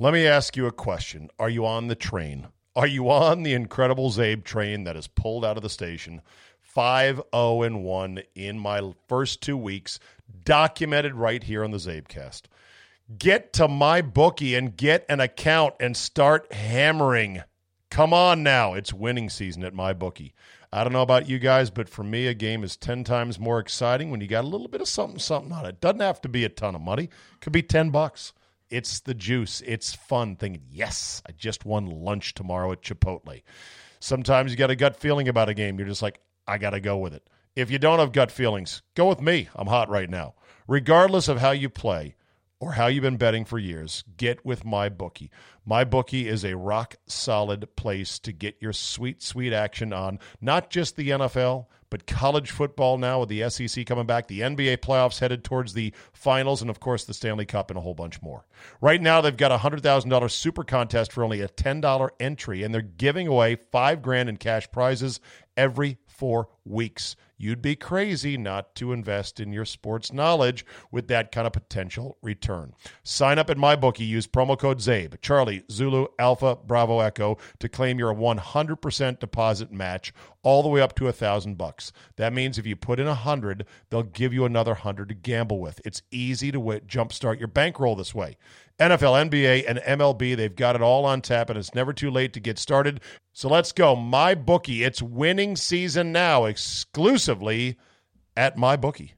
Let me ask you a question. Are you on the train? Are you on the incredible Zabe train that has pulled out of the station? 5 0 and 1 in my first two weeks, documented right here on the Zabecast. Get to my bookie and get an account and start hammering. Come on now. It's winning season at my bookie. I don't know about you guys, but for me, a game is 10 times more exciting when you got a little bit of something, something on it. Doesn't have to be a ton of money, could be 10 bucks. It's the juice. It's fun thinking, yes, I just won lunch tomorrow at Chipotle. Sometimes you got a gut feeling about a game. You're just like, I got to go with it. If you don't have gut feelings, go with me. I'm hot right now. Regardless of how you play, or how you've been betting for years, get with my bookie. My bookie is a rock solid place to get your sweet, sweet action on not just the NFL, but college football now with the SEC coming back, the NBA playoffs headed towards the finals, and of course the Stanley Cup and a whole bunch more. Right now, they've got a $100,000 super contest for only a $10 entry, and they're giving away five grand in cash prizes every four weeks. You'd be crazy not to invest in your sports knowledge with that kind of potential return. Sign up at MyBookie. Use promo code ZABE, Charlie, Zulu, Alpha, Bravo, Echo to claim your 100% deposit match all the way up to a thousand bucks. That means if you put in a hundred, they'll give you another hundred to gamble with. It's easy to w- jumpstart your bankroll this way. NFL, NBA, and MLB, they've got it all on tap, and it's never too late to get started. So let's go. My bookie. It's winning season now, exclusively at my bookie.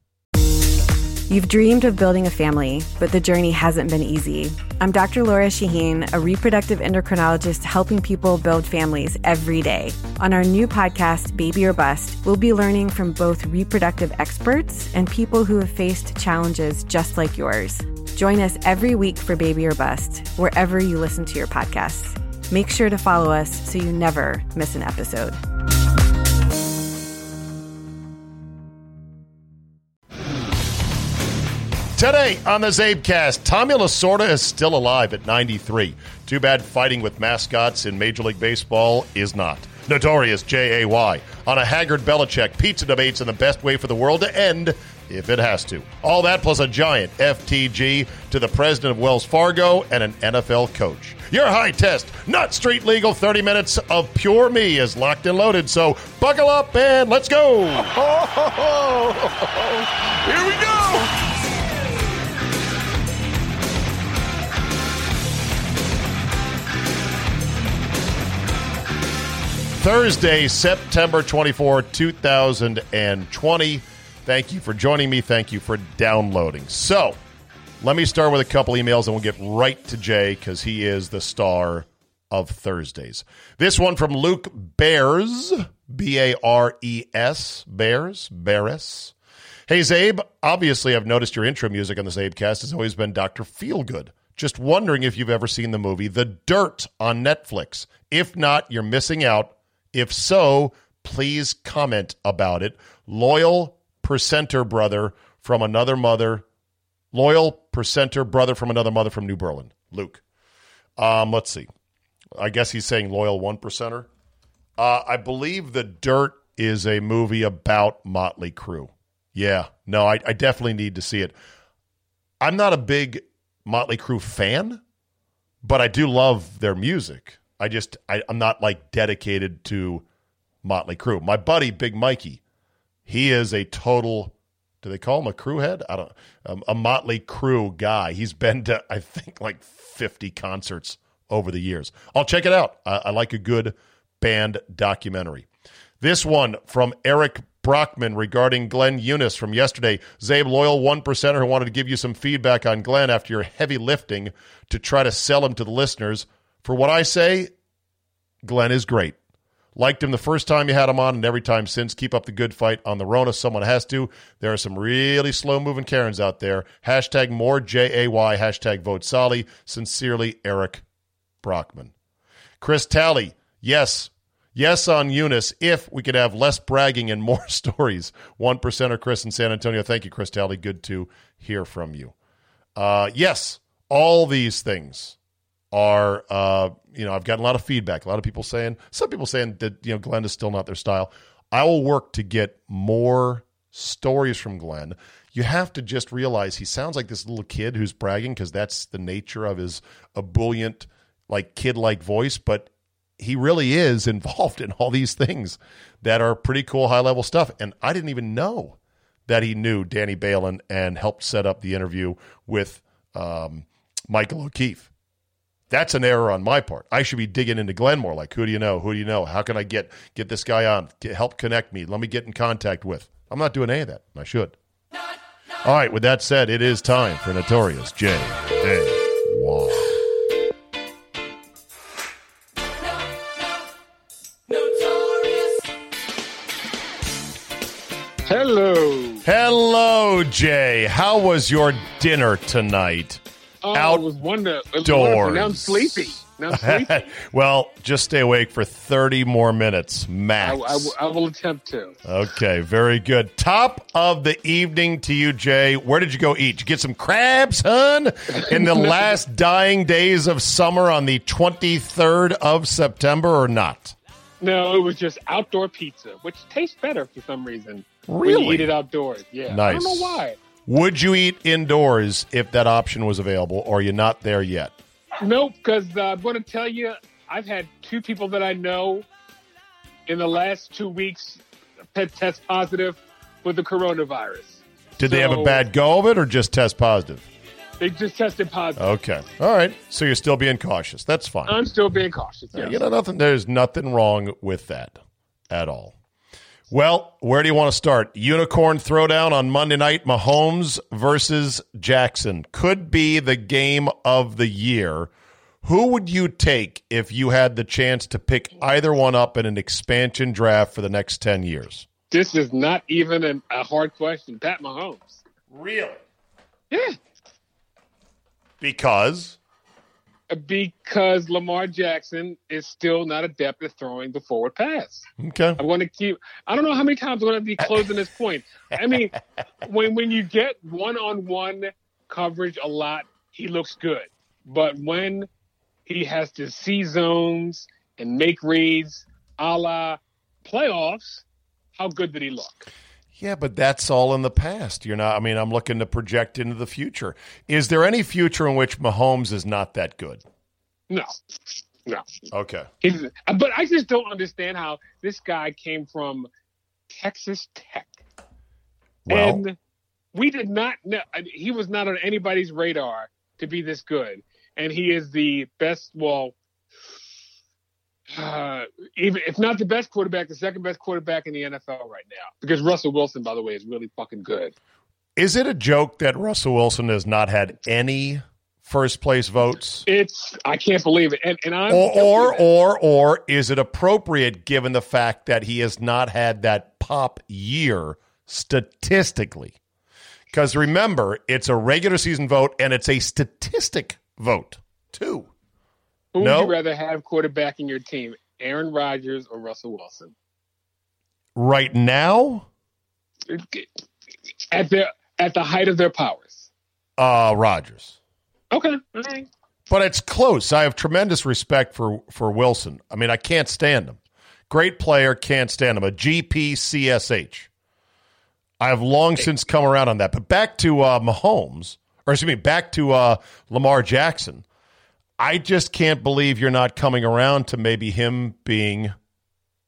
You've dreamed of building a family, but the journey hasn't been easy. I'm Dr. Laura Shaheen, a reproductive endocrinologist helping people build families every day. On our new podcast, Baby or Bust, we'll be learning from both reproductive experts and people who have faced challenges just like yours. Join us every week for Baby or Bust, wherever you listen to your podcasts. Make sure to follow us so you never miss an episode. Today on the Zabecast, Tommy Lasorda is still alive at 93. Too bad fighting with mascots in Major League Baseball is not. Notorious J.A.Y. On a haggard Belichick, pizza debates and the best way for the world to end if it has to. All that plus a giant FTG to the president of Wells Fargo and an NFL coach. Your high test, not street legal 30 minutes of pure me is locked and loaded, so buckle up and let's go. Here we go. Thursday, September 24, 2020. Thank you for joining me. Thank you for downloading. So, let me start with a couple emails and we'll get right to Jay because he is the star of Thursdays. This one from Luke Bares, B A R E S, Bears, Bears. Hey, Zabe, obviously I've noticed your intro music on the Zabecast has always been Dr. Feelgood. Just wondering if you've ever seen the movie The Dirt on Netflix. If not, you're missing out. If so, please comment about it. Loyal percenter brother from another mother. Loyal percenter brother from another mother from New Berlin. Luke. Um, let's see. I guess he's saying loyal one percenter. Uh, I believe The Dirt is a movie about Motley Crue. Yeah, no, I, I definitely need to see it. I'm not a big Motley Crue fan, but I do love their music. I just I, I'm not like dedicated to Motley Crue. My buddy Big Mikey, he is a total. Do they call him a crew head? I don't. Um, a Motley crew guy. He's been to I think like 50 concerts over the years. I'll check it out. I, I like a good band documentary. This one from Eric Brockman regarding Glenn Eunice from yesterday. Zabe, loyal one percenter who wanted to give you some feedback on Glenn after your heavy lifting to try to sell him to the listeners. For what I say, Glenn is great. Liked him the first time you had him on, and every time since. Keep up the good fight on the Rona. Someone has to. There are some really slow moving Karens out there. Hashtag more J A Y. Hashtag vote Solly. Sincerely, Eric Brockman. Chris Talley. Yes. Yes on Eunice. If we could have less bragging and more stories. One percenter Chris in San Antonio. Thank you, Chris Talley. Good to hear from you. Uh, yes, all these things are uh, you know I've gotten a lot of feedback. A lot of people saying, some people saying that you know Glenn is still not their style. I will work to get more stories from Glenn. you have to just realize he sounds like this little kid who's bragging because that's the nature of his ebullient, like kid like voice. But he really is involved in all these things that are pretty cool, high level stuff. And I didn't even know that he knew Danny Balin and helped set up the interview with um, Michael O'Keefe. That's an error on my part. I should be digging into Glenmore. Like, who do you know? Who do you know? How can I get get this guy on? Get, help connect me. Let me get in contact with. I'm not doing any of that. I should. All right. With that said, it is time for Notorious J. A. Y. Hello. Hello, Jay. How was your dinner tonight? Oh, it was wonder. It was. Now I'm sleepy. Now I'm sleepy. well, just stay awake for 30 more minutes I, max. I, I will attempt to. Okay, very good. Top of the evening to you, Jay. Where did you go eat? Did you get some crabs, hun? In the last dying days of summer on the 23rd of September or not? No, it was just outdoor pizza, which tastes better for some reason. Really? eat it outdoors. Yeah. Nice. I don't know why. Would you eat indoors if that option was available, or are you not there yet? Nope, because uh, I'm going to tell you, I've had two people that I know in the last two weeks pet test positive with the coronavirus. Did they have a bad go of it, or just test positive? They just tested positive. Okay, all right. So you're still being cautious. That's fine. I'm still being cautious. Yes. You know, nothing. There's nothing wrong with that at all. Well, where do you want to start? Unicorn throwdown on Monday night. Mahomes versus Jackson could be the game of the year. Who would you take if you had the chance to pick either one up in an expansion draft for the next ten years? This is not even an, a hard question. Pat Mahomes. Really? Yeah. Because because Lamar Jackson is still not adept at throwing the forward pass. okay, I'm going to keep. I don't know how many times I'm going to be closing this point. I mean, when when you get one on one coverage a lot, he looks good. But when he has to see zones and make reads, a la playoffs, how good did he look? Yeah, but that's all in the past. You're not. I mean, I'm looking to project into the future. Is there any future in which Mahomes is not that good? No, no. Okay. He's, but I just don't understand how this guy came from Texas Tech. Well, and we did not know he was not on anybody's radar to be this good. And he is the best, well, uh, even if not the best quarterback, the second best quarterback in the NFL right now. Because Russell Wilson, by the way, is really fucking good. is it a joke that Russell Wilson has not had any first place votes? It's I can't believe it. And and I'm Or, or, or, or is it appropriate given the fact that he has not had that pop year statistically? Because remember, it's a regular season vote and it's a statistic vote too. Who would you rather have quarterbacking your team, Aaron Rodgers or Russell Wilson? Right now, At their at the height of their powers. uh, Rodgers. Okay. Right. But it's close. I have tremendous respect for for Wilson. I mean, I can't stand him. Great player, can't stand him. A GPCSH. I have long since come around on that. But back to uh, Mahomes, or excuse me, back to uh, Lamar Jackson. I just can't believe you're not coming around to maybe him being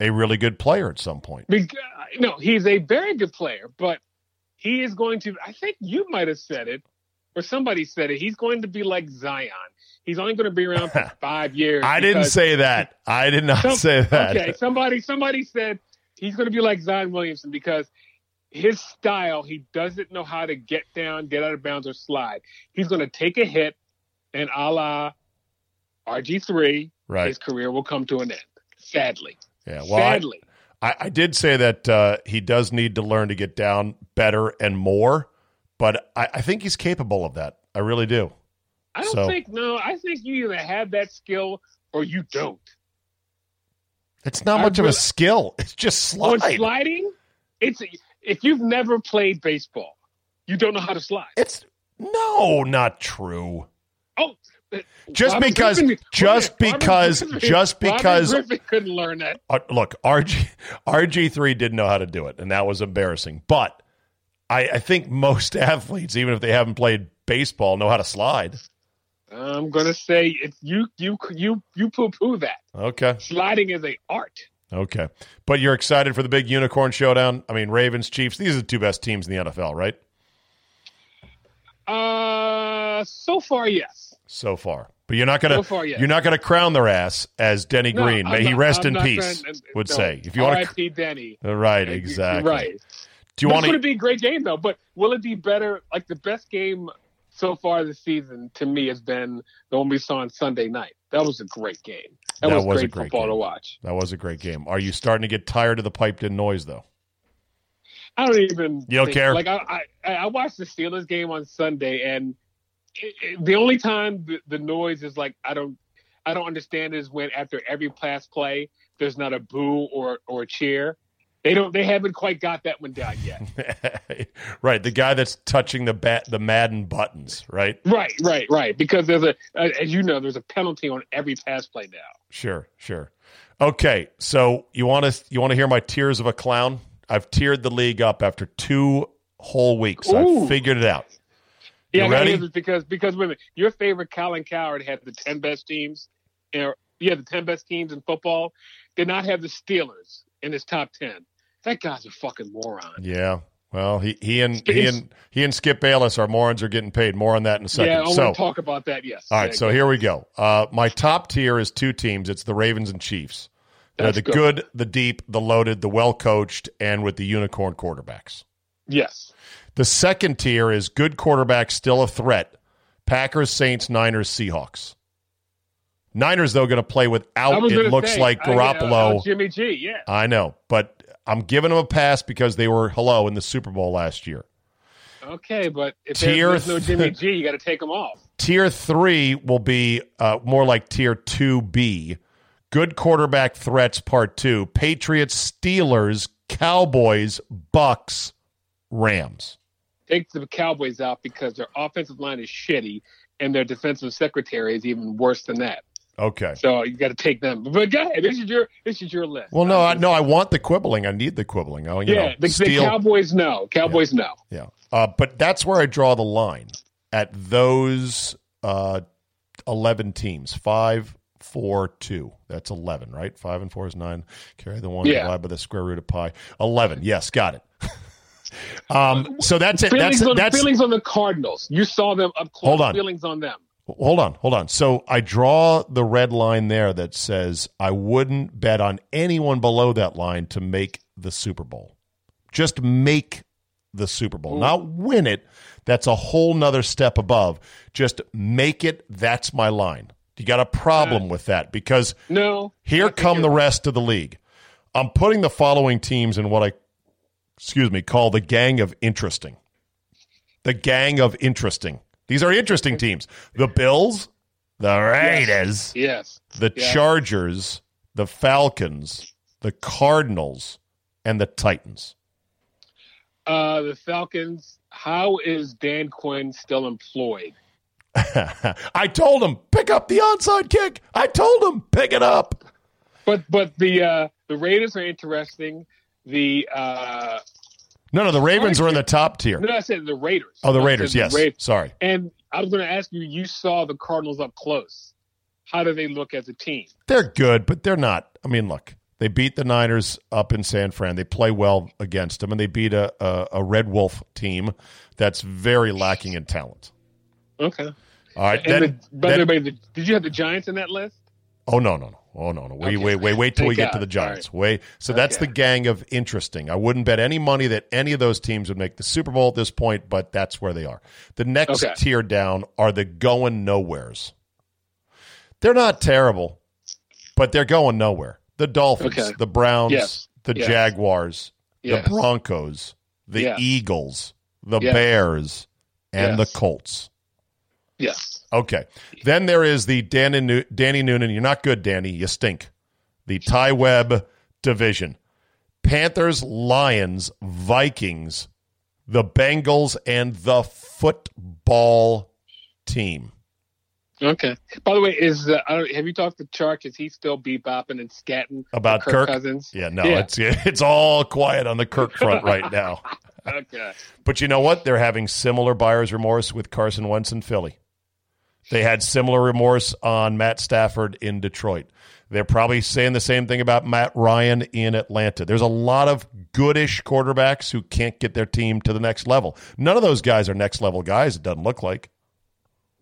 a really good player at some point. Because, no, he's a very good player, but he is going to. I think you might have said it, or somebody said it. He's going to be like Zion. He's only going to be around for five years. I didn't say that. I did not some- say that. Okay, somebody somebody said he's going to be like Zion Williamson because his style, he doesn't know how to get down, get out of bounds, or slide. He's going to take a hit, and a la RG three, Right. his career will come to an end. Sadly, Yeah. Well, sadly. I, I did say that uh, he does need to learn to get down better and more, but I, I think he's capable of that. I really do. I don't So- think no. I think you either have that skill or you don't. It's not I much of a skill. It's just On slide. sliding, it's if you've never played baseball, you don't know how to slide. It's no, not true. Oh, Just Robert because- Griffin- just because- Griffin- just because- Griffin couldn't learn that. Uh, look, RG RG three didn't know how to do it, and that was embarrassing. But I, I think most athletes, even if they haven't played baseball, know how to slide. I'm gonna say it's you you you you poo poo that. Okay. Sliding is a art. Okay. But you're excited for the big unicorn showdown? I mean, Ravens, Chiefs, these are the two best teams in the NFL, right? Uh so far yes. So far. But you're not gonna So far, yes. you're not gonna crown their ass as Denny No, Green, may he rest I'm in peace, trying- would no. say. If you want R.I.P. Denny. to Right, exactly. Right. Do you want it's going to to be a great game, though. But will it be better? Like the best game so far this season to me has been the one we saw on Sunday night. That was a great game. That, That was, was a great, great football game. to watch. That was a great game. Are you starting to get tired of the piped in noise though? I don't even. You don't think- care? Like I, I, I watched the Steelers game on Sunday, and it, it- the only time the, the noise is like I don't, I don't understand is when after every pass play, there's not a boo or or a cheer. They don't. They haven't quite got that one down yet. right, the guy that's touching the bat the Madden buttons, right? right, right, right. Because there's a, as you know, there's a penalty on every pass play now. Sure, sure. Okay, so you want to you want to hear my tears of a clown? I've tiered the league up after two whole weeks. Ooh. I've figured it out. Yeah, ready? because because women, your favorite Colin Cowherd had the ten best teams, or yeah, the ten best teams in football. Did not have the Steelers in his top ten. That guy's a fucking moron. Yeah. Well, he, he and he and he and Skip Bayless, our morons, are getting paid. More on that in a second. yeah, I so, want to talk about that. Yes. all right. Yeah, So here we go. Uh, my top tier is two teams. It's the Ravens and Chiefs. They're the good. good, the deep, the loaded, the well coached, and with the unicorn quarterbacks. Yes. The second tier is good quarterbacks still a threat. Packers, Saints, Niners, Seahawks. Niners though going to play without it looks say, like Garoppolo. uh, Jimmy G. Yeah. I know, but I'm giving them a pass because they were hello in the Super Bowl last year. Okay, but if Tier there's, no Jimmy G, you got to take him off. Tier three will be uh, more like tier two B. Good quarterback threats part two. Patriots, Steelers, Cowboys, Bucks, Rams. Take the Cowboys out because their offensive line is shitty, and their defensive secretary is even worse than that. Okay. So you got to take them. But go ahead. This is your this is your list. Well, no, I, no, I want the quibbling. I need the quibbling. Oh, yeah, know, the, the Cowboys no. Cowboys no. Yeah. Uh, but that's where I draw the line at those uh, 11 teams. Five, four, two. That's 11, right? Five and four is nine. Carry the one, Yeah. divide by the square root of pi. 11. Yes, got it. um, so that's it. Feelings, That's, on, that's, feelings on the Cardinals. You saw them up close. Hold on. Feelings on them. hold on, hold on. So I draw the red line there that says I wouldn't bet on anyone below that line to make the Super Bowl. Just make the Super Bowl, not win it. That's a whole nother step above. Just make it. That's my line. You got a problem with that because No. here come the rest of the league. I'm putting the following teams in what I, excuse me, call the gang of interesting. The gang of interesting. These are interesting teams. The Bills, the Raiders, Yes. the Yeah. Chargers, the Falcons, the Cardinals, and the Titans. Uh, the Falcons. How is Dan Quinn still employed? I told him pick up the onside kick. I told him pick it up. But but the uh, the Raiders are interesting. The uh, No, no, the Ravens are in the top tier. no, I said the Raiders. Oh, the said Raiders. Yes, Ra- sorry. And I was going to ask you. You saw the Cardinals up close. How do they look as a team? They're good, but they're not. I mean, look, they beat the Niners up in San Fran. They play well against them, and they beat a, a, a Red Wolf team that's very lacking in talent. Okay. All right, And then, the, by then- the way, the, did you have the Giants in that list? oh no, no, no, oh no, no, wait, Okay. wait, wait, wait till we Thank get to the Giants. Wait, so that's Okay. the gang of interesting. I wouldn't bet any money that any of those teams would make the Super Bowl at this point, but that's where they are. The next Okay. tier down are the going nowheres. They're not terrible, but they're going nowhere. The Dolphins, the Browns, Yes. the Yes. Jaguars, Yes. the Broncos, the. Eagles, the. Bears, and the Colts. Yes. Okay. Then there is the Danny, Nu- Danny Noonan. You're not good, Danny. You stink. The Ty Webb division. Panthers, Lions, Vikings, the Bengals, and the football team. Okay. By the way, is uh, I don't, have you talked to Chark? Is he still bebopping and scatting About Kirk, Kirk? Cousins? Yeah, no, Yeah. it's it's all quiet on the Kirk front right now. okay. But you know what? They're having similar buyer's remorse with Carson Wentz in Philly. They had similar remorse on Matt Stafford in Detroit. They're probably saying the same thing about Matt Ryan in Atlanta. There's a lot of goodish quarterbacks who can't get their team to the next level. None of those guys are next level guys, it doesn't look like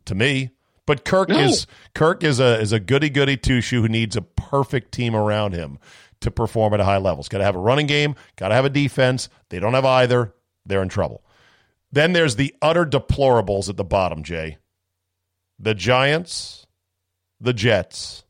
to me. But Kirk No. is Kirk is a is a goody goody two shoe who needs a perfect team around him to perform at a high level. He's got to have a running game, got to have a defense. They don't have either. They're in trouble. Then there's the utter deplorables at the bottom, Jay. The Giants, the Jets,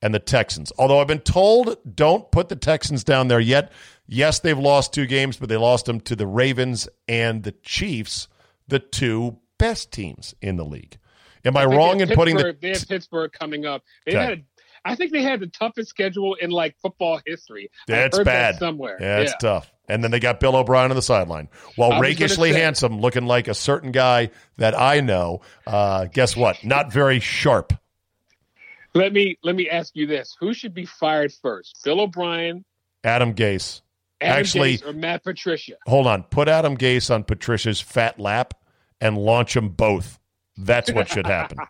and the Texans. Although I've been told don't put the Texans down there yet. Yes, they've lost two games, but they lost them to the Ravens and the Chiefs, the two best teams in the league. Am I, wrong in putting the Pittsburgh- They have Pittsburgh coming up. They Okay. had, I think they had the toughest schedule in like football history. That's bad. that somewhere. Yeah, it's tough. And then they got Bill O'Brien on the sideline. While I was gonna rakishly handsome, looking like a certain guy that I know. Uh, guess what? Not very sharp. Let me let me ask you this: Who should be fired first, Bill O'Brien, Adam Gase. Adam Actually- Gase, or Matt Patricia? Hold on. Put Adam Gase on Patricia's fat lap and launch them both. That's what should happen.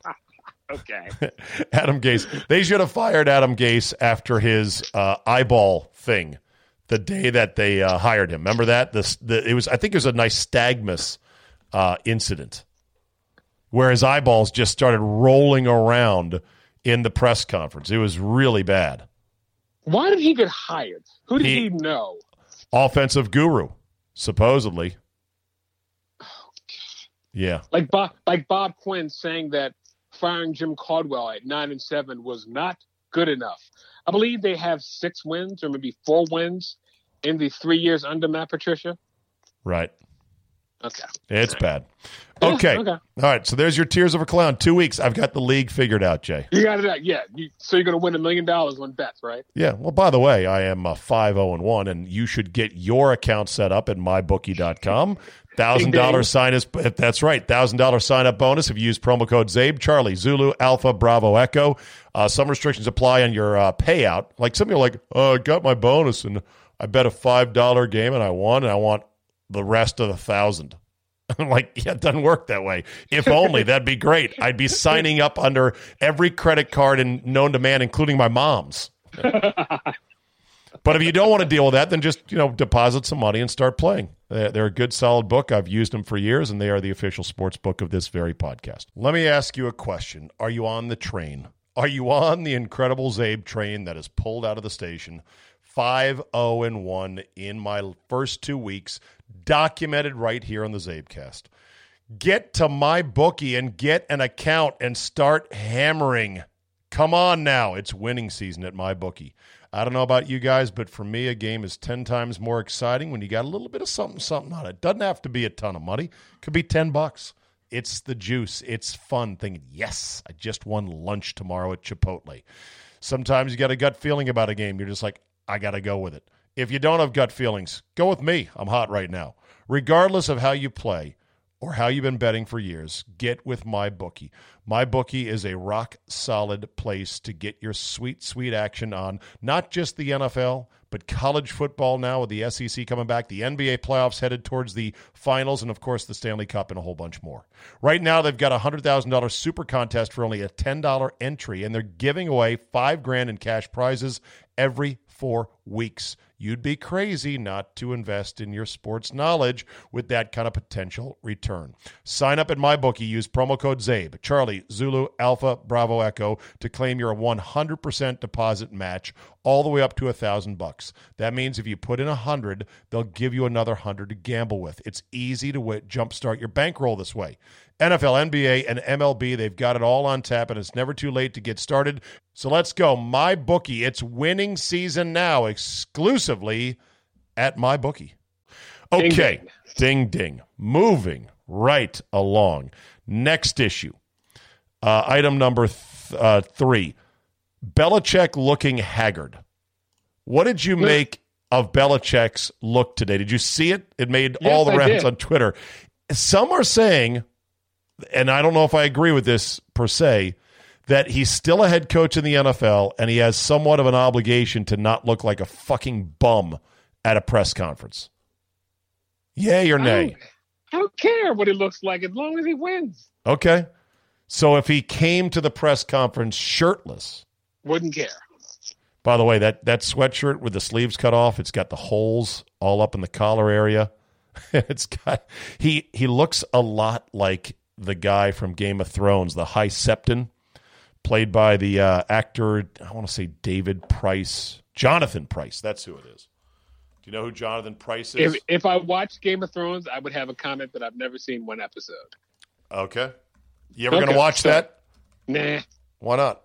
Okay. Adam Gase. They should have fired Adam Gase after his uh, eyeball thing the day that they uh, hired him. Remember that? This the, it was. I think it was a nystagmus uh, incident where his eyeballs just started rolling around in the press conference. It was really bad. Why did he get hired? Who did He- he, know? Offensive guru, supposedly. Yeah. Like Bob, like Bob Quinn saying that firing Jim Caldwell at nine and seven was not good enough. I believe they have six wins or maybe four wins in the three years under Matt Patricia. Right. Okay. It's bad. Yeah, Okay. okay. All right. So there's your tears of a clown. Two weeks. I've got the league figured out, Jay. You got it out. Yeah. You, so you're going to win a million dollars on bets, right? Yeah. Well, by the way, I am uh, 5 0 and 1, and you should get your account set up at mybookie.com. Thousand dollar sign is that's right. Thousand dollar sign up bonus if you use promo code ZABE, Charlie, Zulu, Alpha, Bravo, Echo. Uh, some restrictions apply on your uh, payout. Like some people are like, oh, I got my bonus and I bet a five dollar game and I won and I want the rest of the thousand. I'm like, yeah, it doesn't work that way. If only that'd be great. I'd be signing up under every credit card and known to man, including my mom's. But if you don't want to deal with that, then just you know deposit some money and start playing. They're they're a good, solid book. I've used them for years, and they are the official sports book of this very podcast. Let me ask you a question: Are you on the train? Are you on the incredible Zabe train that has pulled out of the station? Five zero and one in my first two weeks, documented right here on the Zabecast. Get to my bookie and get an account and start hammering. Come on now. It's winning season at my bookie. I don't know about you guys, but for me, a game is 10 times more exciting when you got a little bit of something, something on it. Doesn't have to be a ton of money, could be 10 bucks. It's the juice. It's fun thinking, yes, I just won lunch tomorrow at Chipotle. Sometimes you got a gut feeling about a game. You're just like, I got to go with it. If you don't have gut feelings, go with me. I'm hot right now. Regardless of how you play, or how you've been betting for years, get with my bookie. My bookie is a rock solid place to get your sweet, sweet action on not just the NFL, but college football now with the SEC coming back, the NBA playoffs headed towards the finals, and of course the Stanley Cup and a whole bunch more. Right now, they've got a $100,000 super contest for only a $10 entry, and they're giving away five grand in cash prizes every four weeks. You'd be crazy not to invest in your sports knowledge with that kind of potential return. Sign up at MyBookie. Use promo code ZABE, Charlie, Zulu, Alpha, Bravo, Echo to claim your 100% deposit match all the way up to a thousand bucks. That means if you put in a hundred, they'll give you another hundred to gamble with. It's easy to w- jumpstart your bankroll this way. NFL, NBA, and MLB, they've got it all on tap, and it's never too late to get started. So let's go. My bookie. It's winning season now, exclusively at my bookie. Okay, ding ding. Moving right along. Next issue. Uh, item number th- uh, three. Belichick looking haggard. What did you make of Belichick's look today? Did you see it? It made Yes, all the I rounds did. on Twitter. Some are saying, and I don't know if I agree with this per se, that he's still a head coach in the NFL and he has somewhat of an obligation to not look like a fucking bum at a press conference. Yay or I nay? don't, I don't care what he looks like as long as he wins. Okay. So if he came to the press conference shirtless, Wouldn't care. by the way, that that sweatshirt with the sleeves cut off, it's got the holes all up in the collar area. it's got he he looks a lot like the guy from Game of Thrones, the High Septon, played by the uh, actor. I want to say David Price, Jonathan Pryce. That's who it is. Do you know who Jonathan Pryce is? If if I watched Game of Thrones, I would have a comment that I've never seen one episode. okay. You ever going to watch so- that? Nah, Why not?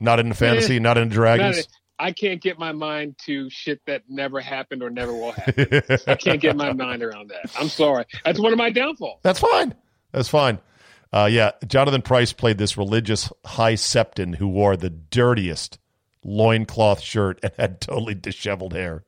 Not into fantasy, not into dragons. I can't get my mind to shit that never happened or never will happen. I can't get my mind around that. I'm sorry. That's one of my downfalls. That's fine. That's fine. Uh, yeah, Jonathan Pryce played this religious high septon who wore the dirtiest loincloth shirt and had totally disheveled hair.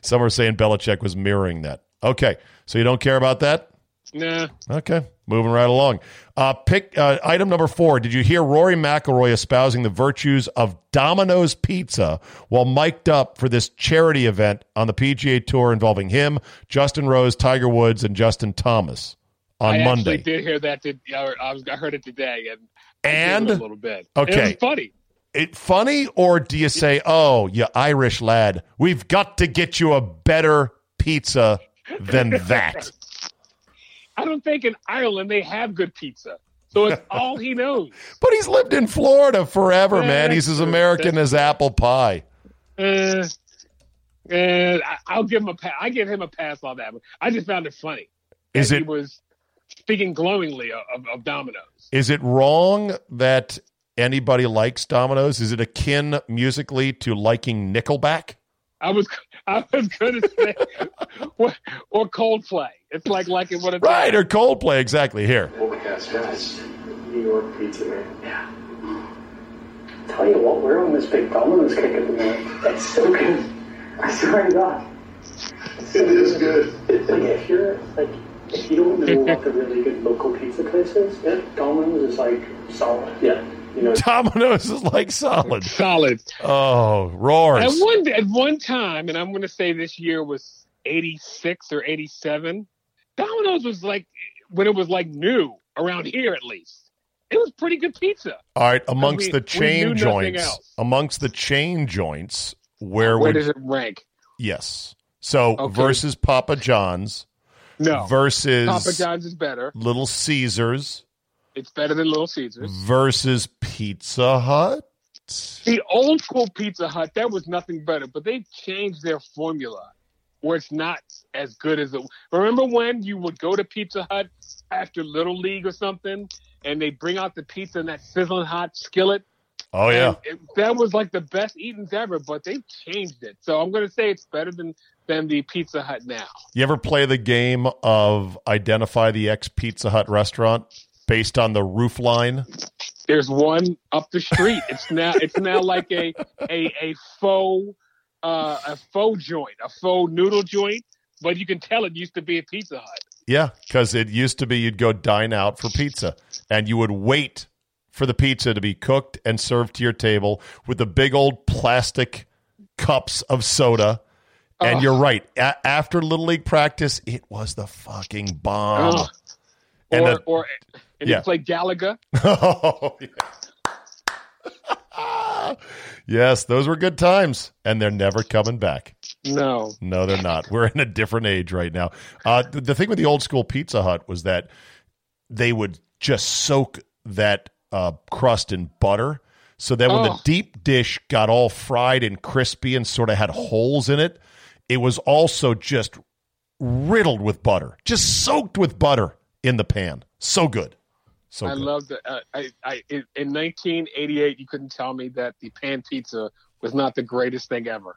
Some are saying Belichick was mirroring that. Okay, so you don't care about that? Nah. Okay, moving right along. Uh, pick uh, item number four. Did you hear Rory McIlroy espousing the virtues of Domino's Pizza while mic'd up for this charity event on the PGA Tour involving him, Justin Rose, Tiger Woods, and Justin Thomas on I Monday? actually did hear that. To, I, was, I heard it today, and And a little bit. Okay. it funny. it funny or do you say, "Oh, you Irish lad, we've got to get you a better pizza than that"? I don't think in Ireland they have good pizza, so it's all he knows. but he's lived in Florida forever, Yeah, man. He's as. American as apple pie. Uh, and I, I'll give him a pass. I give him a pass on that. I just found it funny. Is it He was speaking glowingly of, of, of Domino's. is it wrong that anybody likes Domino's? Is it akin musically to liking Nickelback? I was I was going to say or, or Coldplay. It's like like it would have been. Right, or Coldplay exactly here. Overcast skies. New York pizza, man. Yeah. Tell you what, we're on this big Domino's kick at the minute. It's so good. I swear to God. It is good. Like if you're like if you don't know what the really good local pizza place is, yeah, Domino's is like solid. Yeah. You know, Domino's is like solid. solid. Oh, roars. At one at one time, and I'm going to say this year was '86 or '87. Domino's was like when it was like new around here, at least. It was pretty good pizza. All right, amongst we- the chain joints, amongst the chain joints, where, Where would does it rank? yes? So Okay. versus Papa John's No, versus Papa John's is better. Little Caesars It's better than Little Caesars. versus Pizza Hut. The old school Pizza Hut, that was nothing better, but they've changed their formula where it's not as good as it. Remember when you would go to Pizza Hut after Little League or something, and they bring out the pizza in that sizzling hot skillet? Oh yeah, it, that was like the best eatings ever, but they've changed it. So I'm going to say it's better than than the Pizza Hut now. you ever play the game of identify the ex Pizza Hut restaurant based on the roof line? There's one up the street. It's now it's now like a a a faux uh, a faux joint, a faux noodle joint, but you can tell it used to be a Pizza Hut. Yeah, because it used to be you'd go dine out for pizza, and you would wait for the pizza to be cooked and served to your table with the big old plastic cups of soda. And Oh. you're right. A- after little league practice, it was the fucking bomb. Ugh. And or the- or and yeah. you play Galaga. Oh, yes. yes, those were good times, and they're never coming back. No, No, they're not. We're in a different age right now. Uh, the, the thing with the old school Pizza Hut was that they would just soak that uh, crust in butter. So that when the Oh. deep dish got all fried and crispy and sort of had holes in it, it was also just riddled with butter, just soaked with butter in the pan. So good. So I good. love that. Uh, I, I in 1988, you couldn't tell me that the pan pizza was not the greatest thing ever.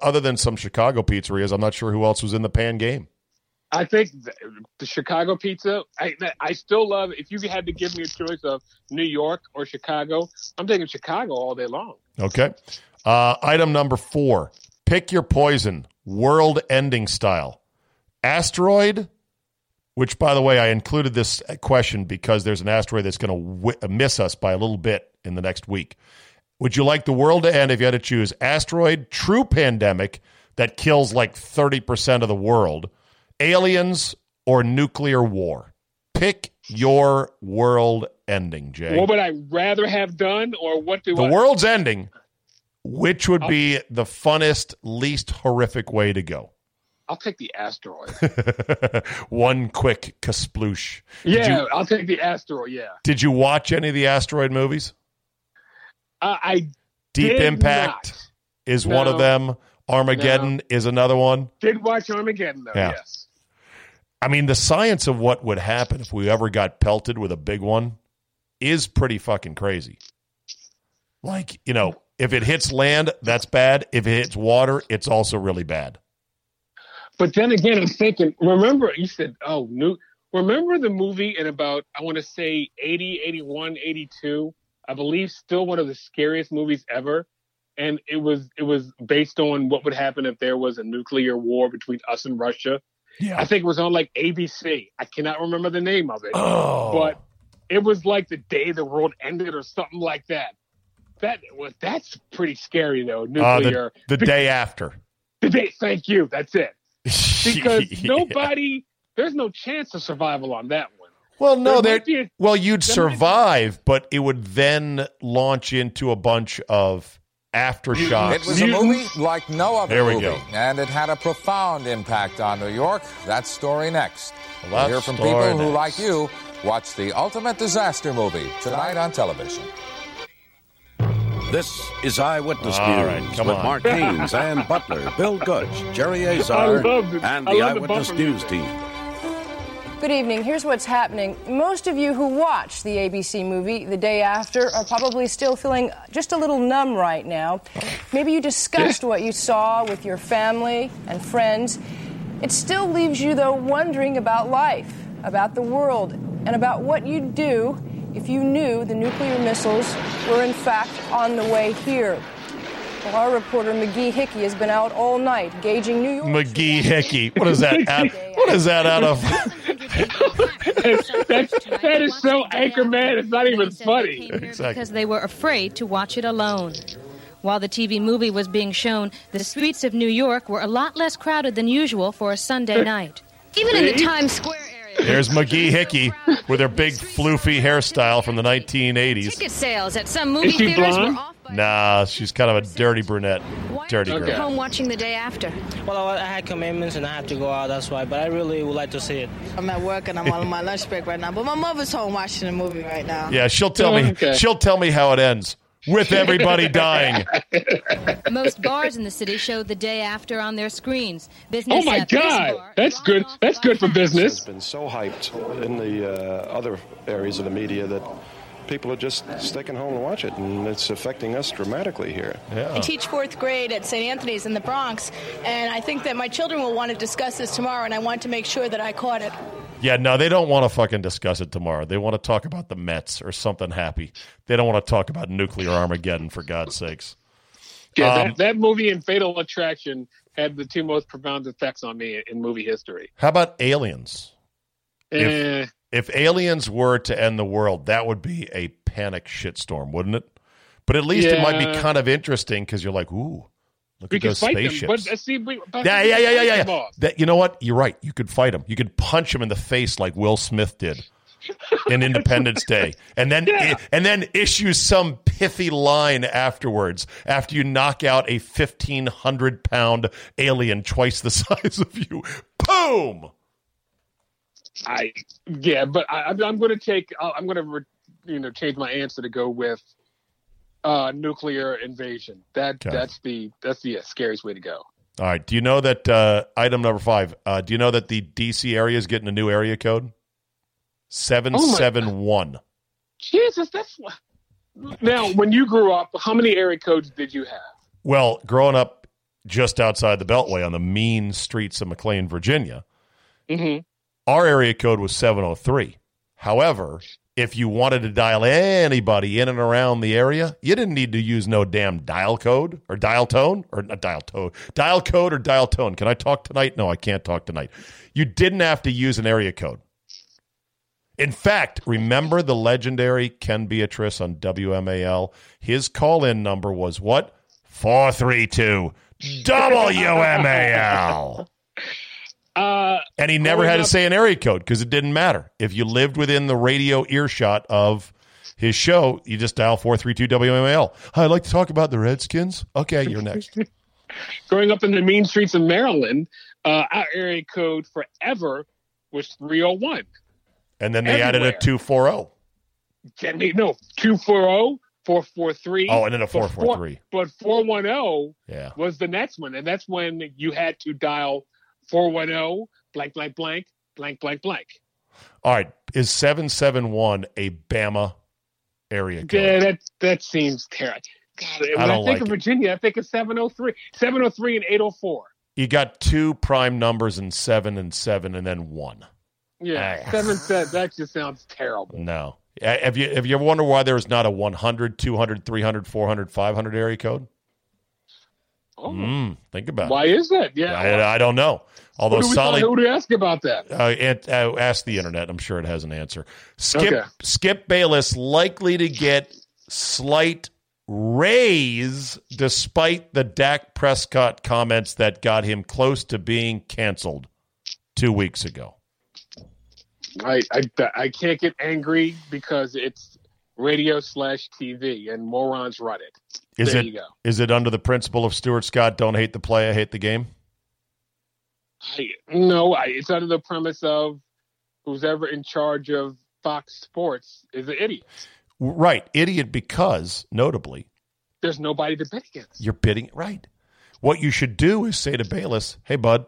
Other than some Chicago pizzerias, I'm not sure who else was in the pan game. I think the, the Chicago pizza. I I still love. If you had to give me a choice of New York or Chicago, I'm taking Chicago all day long. Okay. Uh, item number four: pick your poison, world-ending style. Asteroid, which, by the way, I included this question because there's an asteroid that's going to w- miss us by a little bit in the next week. Would you like the world to end if you had to choose asteroid, true pandemic that kills like 30% of the world, aliens, or nuclear war? Pick your world ending, Jay. What would I rather have done, or what do the I? world's ending. Which would be the funnest, least horrific way to go? I'll take the asteroid. One quick kasploosh. Did yeah, you, I'll take the asteroid. Yeah, did you watch any of the asteroid movies? Uh, I Deep Impact not. is one of them. Armageddon is another one. did watch Armageddon though. Yeah. Yes. I mean, the science of what would happen if we ever got pelted with a big one is pretty fucking crazy. Like, you know, if it hits land, that's bad. If it hits water, it's also really bad. But then again, I'm thinking. Remember, you said, "Oh, new." Remember the movie in about I want to say 80, 81, 82. I believe still one of the scariest movies ever. And it was it was based on what would happen if there was a nuclear war between us and Russia. Yeah. I think it was on like ABC. I cannot remember the name of it, Oh. but it was like the day the world ended or something like that. That was that's pretty scary though. Uh, Nuclear. the, the day after. the day. Thank you. That's it. Because Yeah. nobody, there's no chance of survival on that one. Well, no, There there. might be a- Well, you'd there might survive, but it would then launch into a bunch of aftershocks. It was a movie like no other There we movie, go. and it had a profound impact on New York. That story next. Well, We'll that hear from story people who, like you, watch the ultimate disaster movie tonight on television. This is Eyewitness All News right, come with on. Mark Haynes and Butler, Bill Gooch, Jerry Azar, and the love the Eyewitness News music. team. Good evening. Here's what's happening. Most of you who watched the ABC movie the day after are probably still feeling just a little numb right now. Maybe you discussed what you saw with your family and friends. It still leaves you, though, wondering about life, about the world, and about what you'd do if you knew the nuclear missiles were, in fact, on the way here. Well, our reporter McGee Hickey has been out all night gauging New York. McGee Hickey. What is that? Out, what is that out of? That, that is so Anchorman. It's not even funny. Exactly. Because they were afraid to watch it alone. While the TV movie was being shown, the streets of New York were a lot less crowded than usual for a Sunday night. Even in the Times Square area. There's McGee Hickey with her big floofy hairstyle from the 1980s. Ticket sales at some movie Is she theaters blonde? were off by Nah, she's kind of a dirty brunette. Dirty Okay. girl. home watching the day after. Well, I had commitments and I had to go out. That's why. But I really would like to see it. I'm at work and I'm on my lunch break right now, but my mother's home watching a movie right now. Yeah, she'll tell me. Okay. She'll tell me how it ends with everybody dying. Most bars in the city showed the day after on their screens. Business Oh my God, bar that's good. That's good for half. business. has been so hyped in the uh, other areas of the media that people are just sticking home to watch it, and it's affecting us dramatically here. I teach fourth grade at St. Anthony's in the Bronx, and I think that my children will want to discuss this tomorrow, and I want to make sure that I caught it. Yeah, no, they don't want to fucking discuss it tomorrow. They want to talk about the Mets or something happy. They don't want to talk about nuclear Armageddon, for God's sakes. Yeah, Um, that, that movie and Fatal Attraction had the two most profound effects on me in movie history. How about aliens? Eh, If aliens were to end the world, that would be a panic shitstorm, wouldn't it? But at least it might be kind of interesting because you're like, ooh, look we at those spaceships. them, but uh, see, we, yeah, we yeah, yeah, yeah, yeah. That, you know what? You're right. You could fight him. You could punch him in the face like Will Smith did in Independence Day, and then Yeah. and then issue some pithy line afterwards after you knock out a 1,500 pound alien twice the size of you. Boom! I yeah, but I, I'm- I'm going to take. I'm going to you know change my answer to go with uh, nuclear invasion. That Okay. that's the that's the uh, scariest way to go. All right. Do you know that uh, item number five? Uh, do you know that the DC area is getting a new area code? Seven seven one. Jesus, that's now. When you grew up, how many area codes did you have? Well, growing up just outside the Beltway on the mean streets of McLean, Virginia, Mm-hmm. Our area code was 703. However, if you wanted to dial anybody in and around the area, you didn't need to use no damn dial code or dial tone or not dial tone, dial code or dial tone. Can I talk tonight? No, I can't talk tonight. You didn't have to use an area code. In fact, remember the legendary Ken Beatrice on WMAL? His call in number was what? 432 WMAL. Uh, And he never had to say an area code because it didn't matter. If you lived within the radio earshot of his show, you just dial 432 WMAL. I'd like to talk about the Redskins. Okay, you're next. growing up in the mean streets of Maryland, uh, our area code forever was 301. And then they added a 240. Can they, no, 240, 443. Oh, and then a but four- 443. But 410 Yeah. was the next one. And that's when you had to dial 410, blank, blank, blank, blank, blank, blank. All right. Is 771 a Bama area code? Yeah, that, that seems terrible. God, when I, don't think like of it. Virginia, I think of 703, 703 and 804. You got two prime numbers in seven and seven and then one. Yeah, Ah. seven said that just sounds terrible. No. Have you, have you ever wondered why there's not a 100, 200, 300, 400, 500 area code? Oh, Mm, think about why is that? Yeah, I, I don't know. Although who do we Solly, who do ask about that? uh, it, uh, ask the internet. I'm sure it has an answer. Skip Okay. Skip Bayless likely to get slight raise despite the Dak Prescott comments that got him close to being canceled two weeks ago. I, I I can't get angry because it's radio slash TV and morons run it. Is there it you go. is it under the principle of Stuart Scott? Don't hate the play, I hate the game. I, no, I, it's under the premise of who's ever in charge of Fox Sports is an idiot. Right, idiot. Because notably, There's nobody to bet against. You're bidding right. What you should do is say to Bayless, "Hey, bud,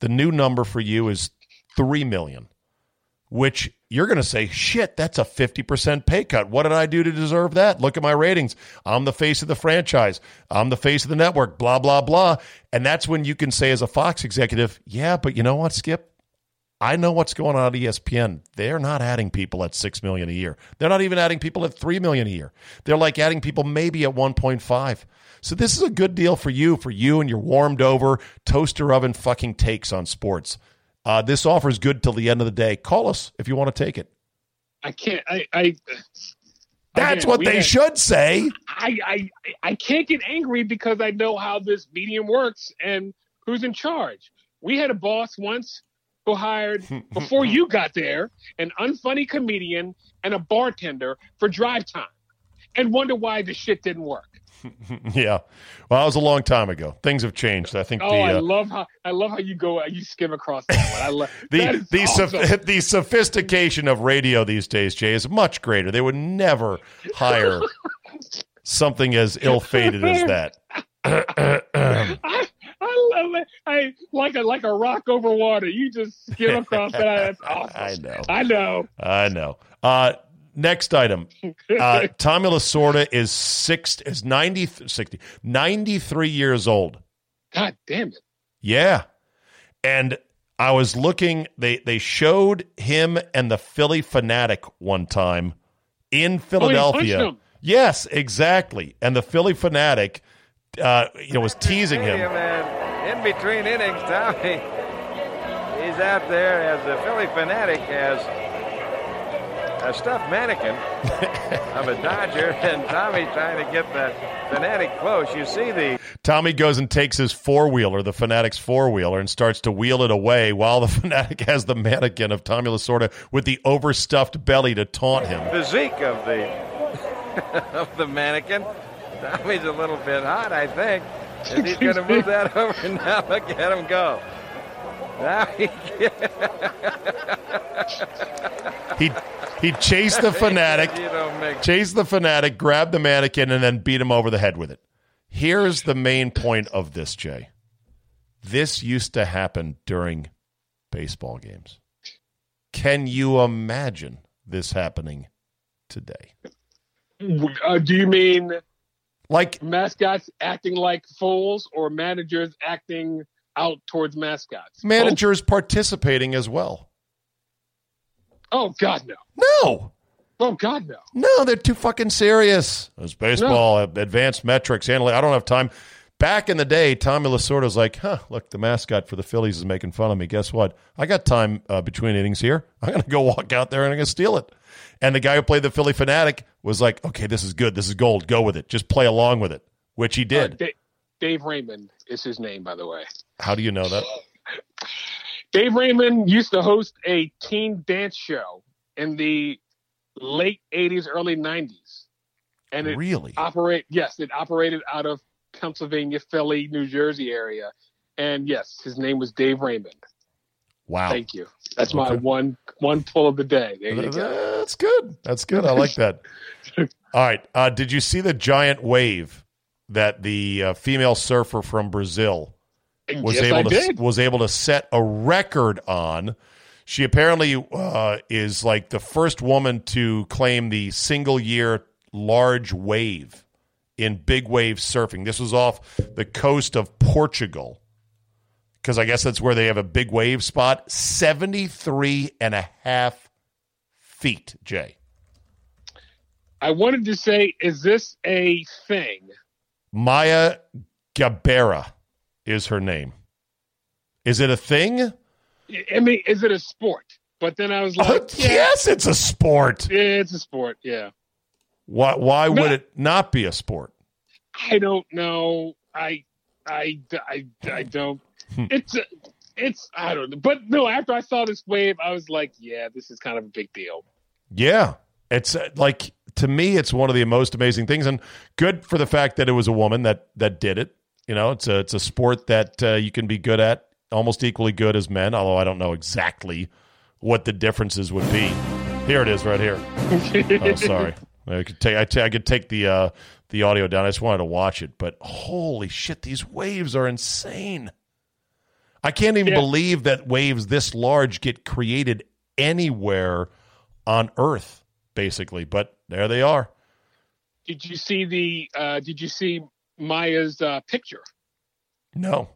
the new number for you is three million, which you're going to say, shit, that's a fifty percent pay cut. What did I do to deserve that? Look at my ratings. I'm the face of the franchise. I'm the face of the network. Blah blah blah." And that's when you can say, as a Fox executive, "Yeah, but you know what, Skip." I know what's going on at ESPN. They're not adding people at six million a year. They're not even adding people at three million a year. They're like adding people maybe at one point five. So this is a good deal for you, for you and your warmed over toaster oven fucking takes on sports. Uh, this offer is good till the end of the day. Call us if you want to take it. I can't. I. I That's what they had- should say. I, I I can't get angry because I know how this medium works and who's in charge. We had a boss once who hired before you got there an unfunny comedian and a bartender for drive time, and wonder why the shit didn't work. yeah. Well, that was a long time ago. Things have changed. I think Oh, the I uh, love how I love how you go you skim across that one. I love the the, awesome. the sophistication of radio these days, Jay, is much greater. They would never hire something as ill-fated as that. I, I love it. I like a like a rock over water. You just skim across that. That's awesome. I know. I know. I know. Uh, next item. Uh, Tommy Lasorda is six is 90, 60, 93 years old. God damn it. Yeah. And I was looking, they, they showed him and the Phillie Phanatic one time in Philadelphia. him. yes, exactly. And the Phillie Phanatic, uh, you know, was teasing him. Stadium, in between innings, Tommy, he's out there as the Phillie Phanatic has a stuffed mannequin of a Dodger, and Tommy trying to get the Phanatic close. You see the Tommy goes and takes his four wheeler, the Phanatic's four wheeler, and starts to wheel it away while the Phanatic has the mannequin of Tommy Lasorda with the overstuffed belly to taunt him. physique of the of the mannequin. Tommy's a little bit hot, I think. And he's going to move that over now. Look at him go. Now he He he chased the Phanatic, You chased the Phanatic, grabbed the mannequin, and then beat him over the head with it. Here's the main point of this, Jay. This used to happen during baseball games. Can you imagine this happening today? Uh, do you mean like mascots acting like fools or managers acting out towards mascots? Managers participating as well. Oh, oh God, no. No. Oh God, no. No, they're too fucking serious. It's baseball, advanced metrics, analytics. I don't have time. Back in the day, Tommy Lasorda's like, huh, look, the mascot for the Phillies is making fun of me. Guess what? I got time uh, between innings here. I'm going to go walk out there and I'm going to steal it. And the guy who played the Phillie Phanatic was like, okay, this is good. This is gold. Go with it. Just play along with it, which he Uh, did. Dave Raymond is his name, by the way. How do you know that? Dave Raymond used to host a teen dance show in the late 80s, early 90s. And it Really? operate yes, it operated out of Pennsylvania, Philly, New Jersey area. And yes, his name was Dave Raymond. Wow. Thank you. That's my one one pull of the day. There you go. That's good. That's good. I like that. All right. Uh, did you see the giant wave that the uh, female surfer from Brazil was Yes, able I to did. was able to set a record on? She apparently uh, is like the first woman to claim the single year large wave in big wave surfing. This was off the coast of Portugal because I guess that's where they have a big wave spot. 73 and a half feet, Jay. I wanted to say, is this a thing? Maya Gabeira is her name. Is it a thing? I mean, is it a sport? But then I was like, yeah, yes, it's a sport. Yeah, it's a sport. Yeah. Why, why would it not be a sport? I don't know. I, I, I, I don't. Hmm. It's, a, it's, I don't know. But no, after I saw this wave, I was like, yeah, this is kind of a big deal. Yeah. It's uh, like to me it's one of the most amazing things and good for the fact that it was a woman that that did it. You know, it's a it's a sport that uh, you can be good at, almost equally good as men, although I don't know exactly what the differences would be. Here it is right here. oh, sorry. I could take I, ta- I could take the uh, the audio down. I just wanted to watch it, but holy shit, these waves are insane. I can't even Yeah. believe that waves this large get created anywhere on Earth, basically. But there they are. Did you see the, uh, did you see Maya's uh, picture? No,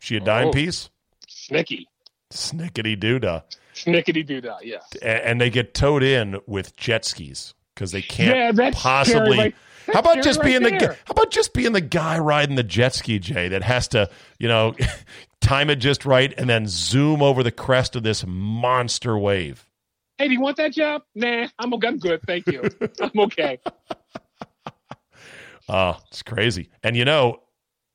she a dime Oh. piece, Snicky. snickety doodah, Snickety doodah, yes. And they get towed in with jet skis because they can't Yeah, possibly. right- how about just right being the there. gu- how about just being the guy riding the jet ski, Jay, that has to you know time it just right and then zoom over the crest of this monster wave. Hey, do you want that job? Nah, I'm, I'm good. Thank you. I'm okay. Oh, it's crazy. And you know,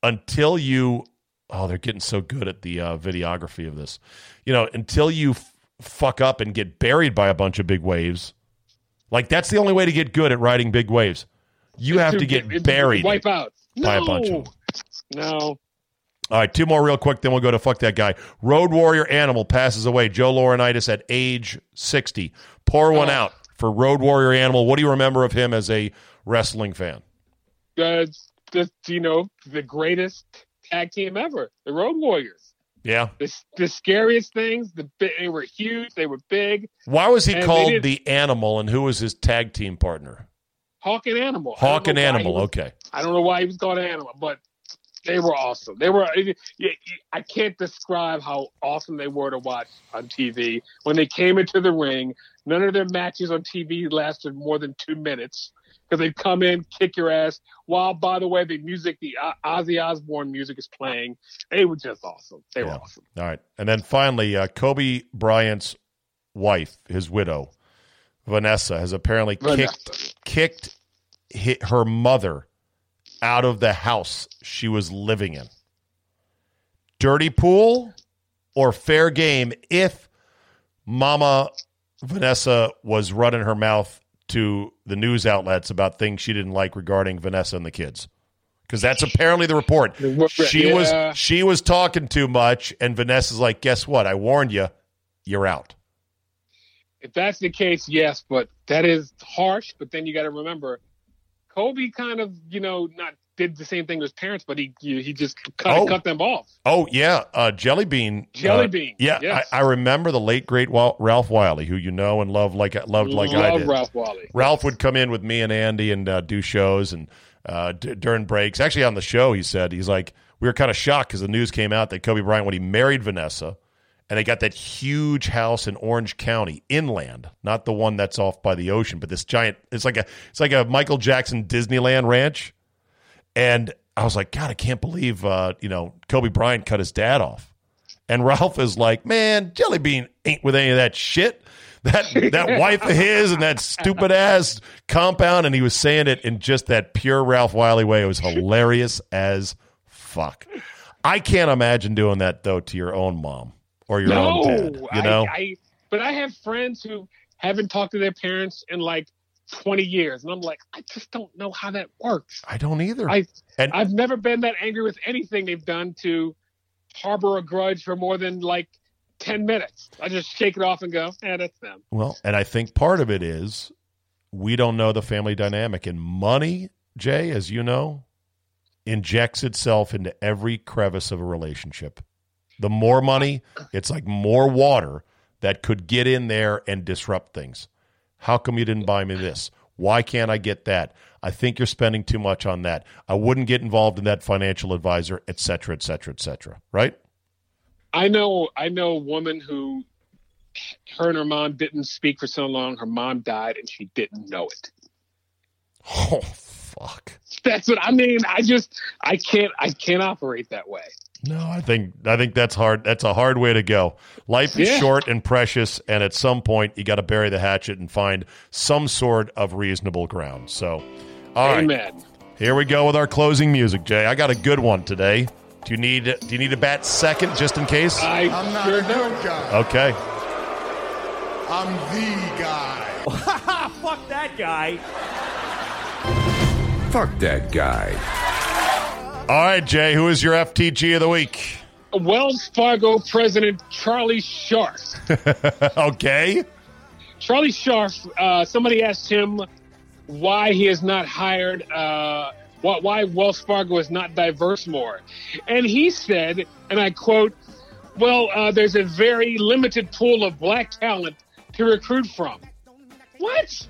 until you, oh, they're getting so good at the uh, videography of this. You know, until you f- fuck up and get buried by a bunch of big waves, like that's the only way to get good at riding big waves. You have to get It's- buried Wipe out. by no. a bunch of them. No. All right, two more real quick, then we'll go to fuck that guy. Road Warrior Animal passes away. Joe Laurinaitis at age 60. Pour one Oh. out for Road Warrior Animal. What do you remember of him as a wrestling fan? Uh, the, you know, the greatest tag team ever, the Road Warriors. Yeah. The, the scariest things, the they were huge, they were big. Why was he called the Animal, and who was his tag team partner? Hawk and Animal. Hawk and know why he Animal. was- Okay. I don't know why he was called Animal, but they were awesome. They were. I can't describe how awesome they were to watch on TV when they came into the ring. None of their matches on TV lasted more than two minutes because they'd come in, kick your ass. While, by the way, the music, the O- Ozzy Osbourne music is playing. They were just awesome. They were awesome. All right. And then finally, uh, Kobe Bryant's wife, his widow, Vanessa, has apparently kicked kicked hit her mother out of the house she was living in. Dirty pool or fair game if Mama Vanessa was running her mouth to the news outlets about things she didn't like regarding Vanessa and the kids. Because that's apparently the report. She Yeah. was she was talking too much, and Vanessa's like, "Guess what? I warned you. You're out." If that's the case, yes, but that is harsh. But then you got to remember, Kobe kind of, you know, not did the same thing to his parents, but he he just cut, Oh. cut them off. Oh yeah, uh, Jelly Bean. Jelly uh, Bean, Yeah, yes. I, I remember the late great Ralph Wiley, who you know and love like I loved like I Love did. Ralph Wiley. Ralph would come in with me and Andy and uh, do shows and uh, d- during breaks. Actually, on the show, he said he's like we were kind of shocked because the news came out that Kobe Bryant when he married Vanessa, and they got that huge house in Orange County, inland, not the one that's off by the ocean, but this giant. It's like a it's like a Michael Jackson Disneyland ranch, and I was like, God, I can't believe uh, you know Kobe Bryant cut his dad off. And Ralph is like, man, Jelly Bean ain't with any of that shit. That that wife of his and that stupid ass compound, and he was saying it in just that pure Ralph Wiley way. It was hilarious as fuck. I can't imagine doing that though to your own mom or your no, own dad. You know, I, I but I have friends who haven't talked to their parents in like 20 years, and I'm like, I just don't know how that works. I don't either. I And- I've never been that angry with anything they've done to harbor a grudge for more than like 10 minutes. I just shake it off and go, yeah, that's them. Well, and I think part of it is we don't know the family dynamic. And money, Jay, as you know, injects itself into every crevice of a relationship. The more money, it's like more water that could get in there and disrupt things. How come you didn't buy me this? Why can't I get that? I think you're spending too much on that. I wouldn't get involved in that financial advisor, et cetera, et cetera, et cetera. Right? I know I know a woman who her and her mom didn't speak for so long. Her mom died and she didn't know it. Oh fuck. That's what I mean. I just I can't I can't operate that way. No, I think I think that's hard. That's a hard way to go. Life is Yeah. short and precious, and at some point you got to bury the hatchet and find some sort of reasonable ground. So, all right, Amen. here we go with our closing music, Jay. I got a good one today. Do you need Do you need a bat second just in case? I I'm not a good guy. Okay. I'm the guy. Fuck that guy. Fuck that guy. All right, Jay. Who is your FTG of the week? Wells Fargo President Charlie Scharf. okay. Charlie Scharf. Uh, somebody asked him why he has not hired. Uh, why, why Wells Fargo is not diverse more, and he said, and I quote, "Well, uh, there's a very limited pool of black talent to recruit from." What?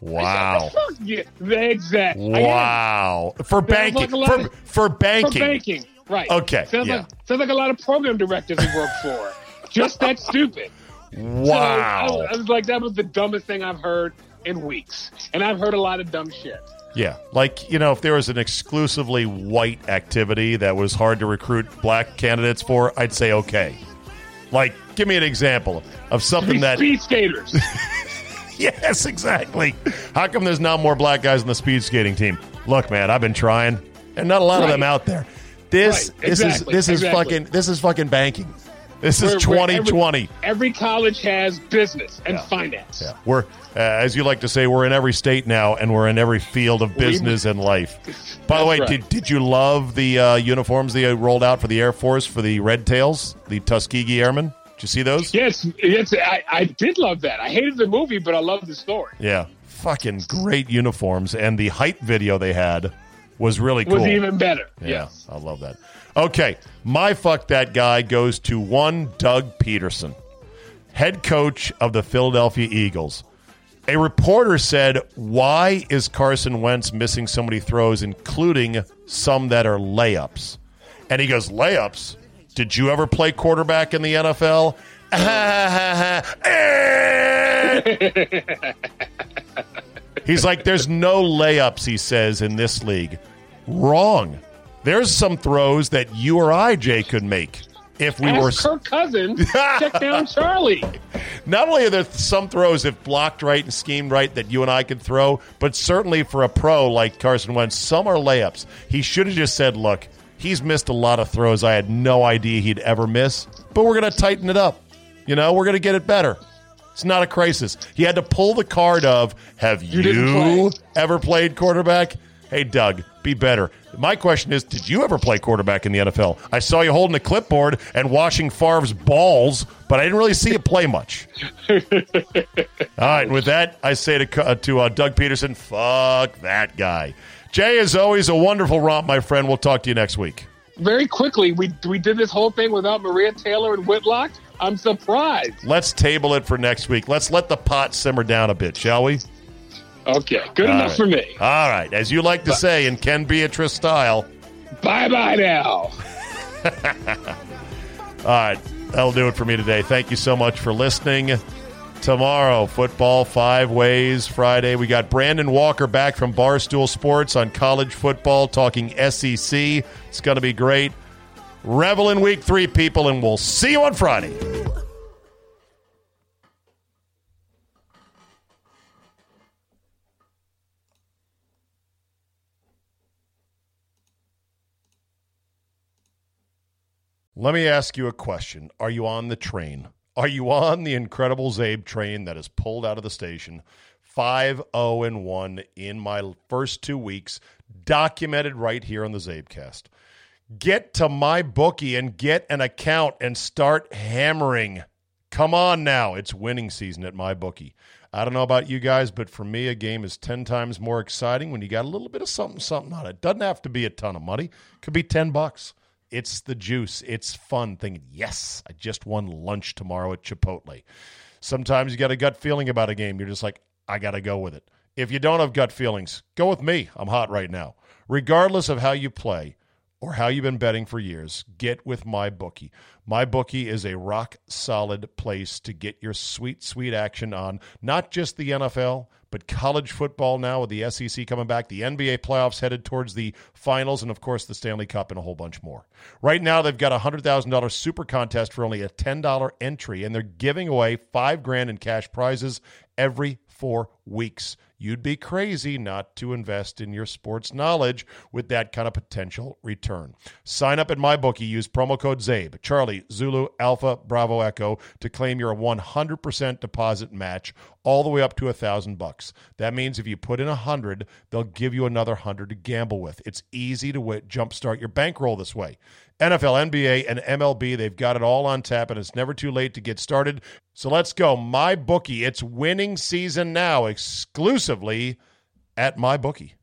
Wow. Fuck yeah, exactly. Wow. For banking. like for, of- for banking. For banking, right? Okay, Sounds yeah. like sounds like a lot of program directors he worked for. Just that stupid. Wow. So, I, I was like, that was the dumbest thing I've heard in weeks, and I've heard a lot of dumb shit. Yeah, like you know, if there was an exclusively white activity that was hard to recruit black candidates for, I'd say okay. Like, give me an example of something that. Speed skaters. yes, exactly. How come there's not more black guys on the speed skating team? Look, man, I've been trying, and not a lot of them out there. This, Right, this exactly, is this is exactly. fucking this is fucking banking. This is Where- where every- 2020. Every, college has business and finance. Yeah. We're, uh, as you like to say, we're in every state now, and we're in every field of business and life. By the way, right. did, did you love the uh, uniforms they rolled out for the Air Force for the Red Tails, the Tuskegee Airmen? Did you see those? Yes, yes, I, I did love that. I hated the movie, but I loved the story. Yeah, fucking great uniforms, and the hype video they had was really cool. Was even better. Yeah, Yes. I love that. Okay, my fuck that guy goes to one Doug Pederson, head coach of the Philadelphia Eagles. A reporter said, Why is Carson Wentz missing so many throws, including some that are layups? And he goes, Layups? Did you ever play quarterback in the NFL? He's like, There's no layups, he says, in this league. Wrong. There's some throws that you or I, Jay, could make if we Ask were. Kirk Cousins, check down Charlie. Not only are there some throws if blocked right and schemed right that you and I could throw, but certainly for a pro like Carson Wentz, some are layups. He should have just said, "Look, he's missed a lot of throws I had no idea he'd ever miss, but we're going to tighten it up. You know, we're going to get it better." It's not a crisis. He had to pull the card of, have you, didn't play. ever played quarterback? Hey, Doug, be better. My question is, did you ever play quarterback in the NFL? I saw you holding a clipboard and washing Favre's balls, but I didn't really see you play much. All right, with that, I say to, uh, to uh, Doug Pederson, fuck that guy. Jay, as always, a wonderful romp, my friend. We'll talk to you next week. Very quickly, we we did this whole thing without Maria Taylor and Whitlock. I'm surprised. Let's table it for next week. Let's let the pot simmer down a bit, shall we? Okay, good All enough right. for me. All right. As you like to say in Ken Beatrice style. Bye bye now. All right. That'll do it for me today. Thank you so much for listening. Tomorrow, football five ways. Friday, we got Brandon Walker back from Barstool Sports on college football, talking SEC. It's going to be great. Revel in week three, people, and we'll see you on Friday. Let me ask you a question. Are you on the train? Are you on the incredible Zabe train that has pulled out of the station 5 0 and 1 in my first two weeks, documented right here on the Zabecast? Get to my bookie and get an account and start hammering. Come on now. It's winning season at my bookie. I don't know about you guys, but for me, a game is 10 times more exciting when you got a little bit of something, something on it. Doesn't have to be a ton of money, could be 10 bucks. It's the juice. It's fun thinking, yes, I just won lunch tomorrow at Chipotle. Sometimes you got a gut feeling about a game. You're just like, I got to go with it. If you don't have gut feelings, go with me. I'm hot right now. Regardless of how you play or how you've been betting for years, get with my bookie. My bookie is a rock solid place to get your sweet, sweet action on not just the NFL, but college football now with the SEC coming back, the NBA playoffs headed towards the finals, and of course the Stanley Cup and a whole bunch more. Right now, they've got a hundred thousand dollars super contest for only a ten dollar entry, and they're giving away five grand in cash prizes every four weeks. You'd be crazy not to invest in your sports knowledge with that kind of potential return. Sign up at MyBookie. Use promo code ZABE, Charlie, Zulu, Alpha, Bravo, Echo to claim your 100% deposit match all the way up to a thousand bucks. That means if you put in a hundred, they'll give you another hundred to gamble with. It's easy to w- jumpstart your bankroll this way. NFL, NBA, and MLB, they've got it all on tap, and it's never too late to get started. So let's go. My bookie. It's winning season now, exclusively at my bookie.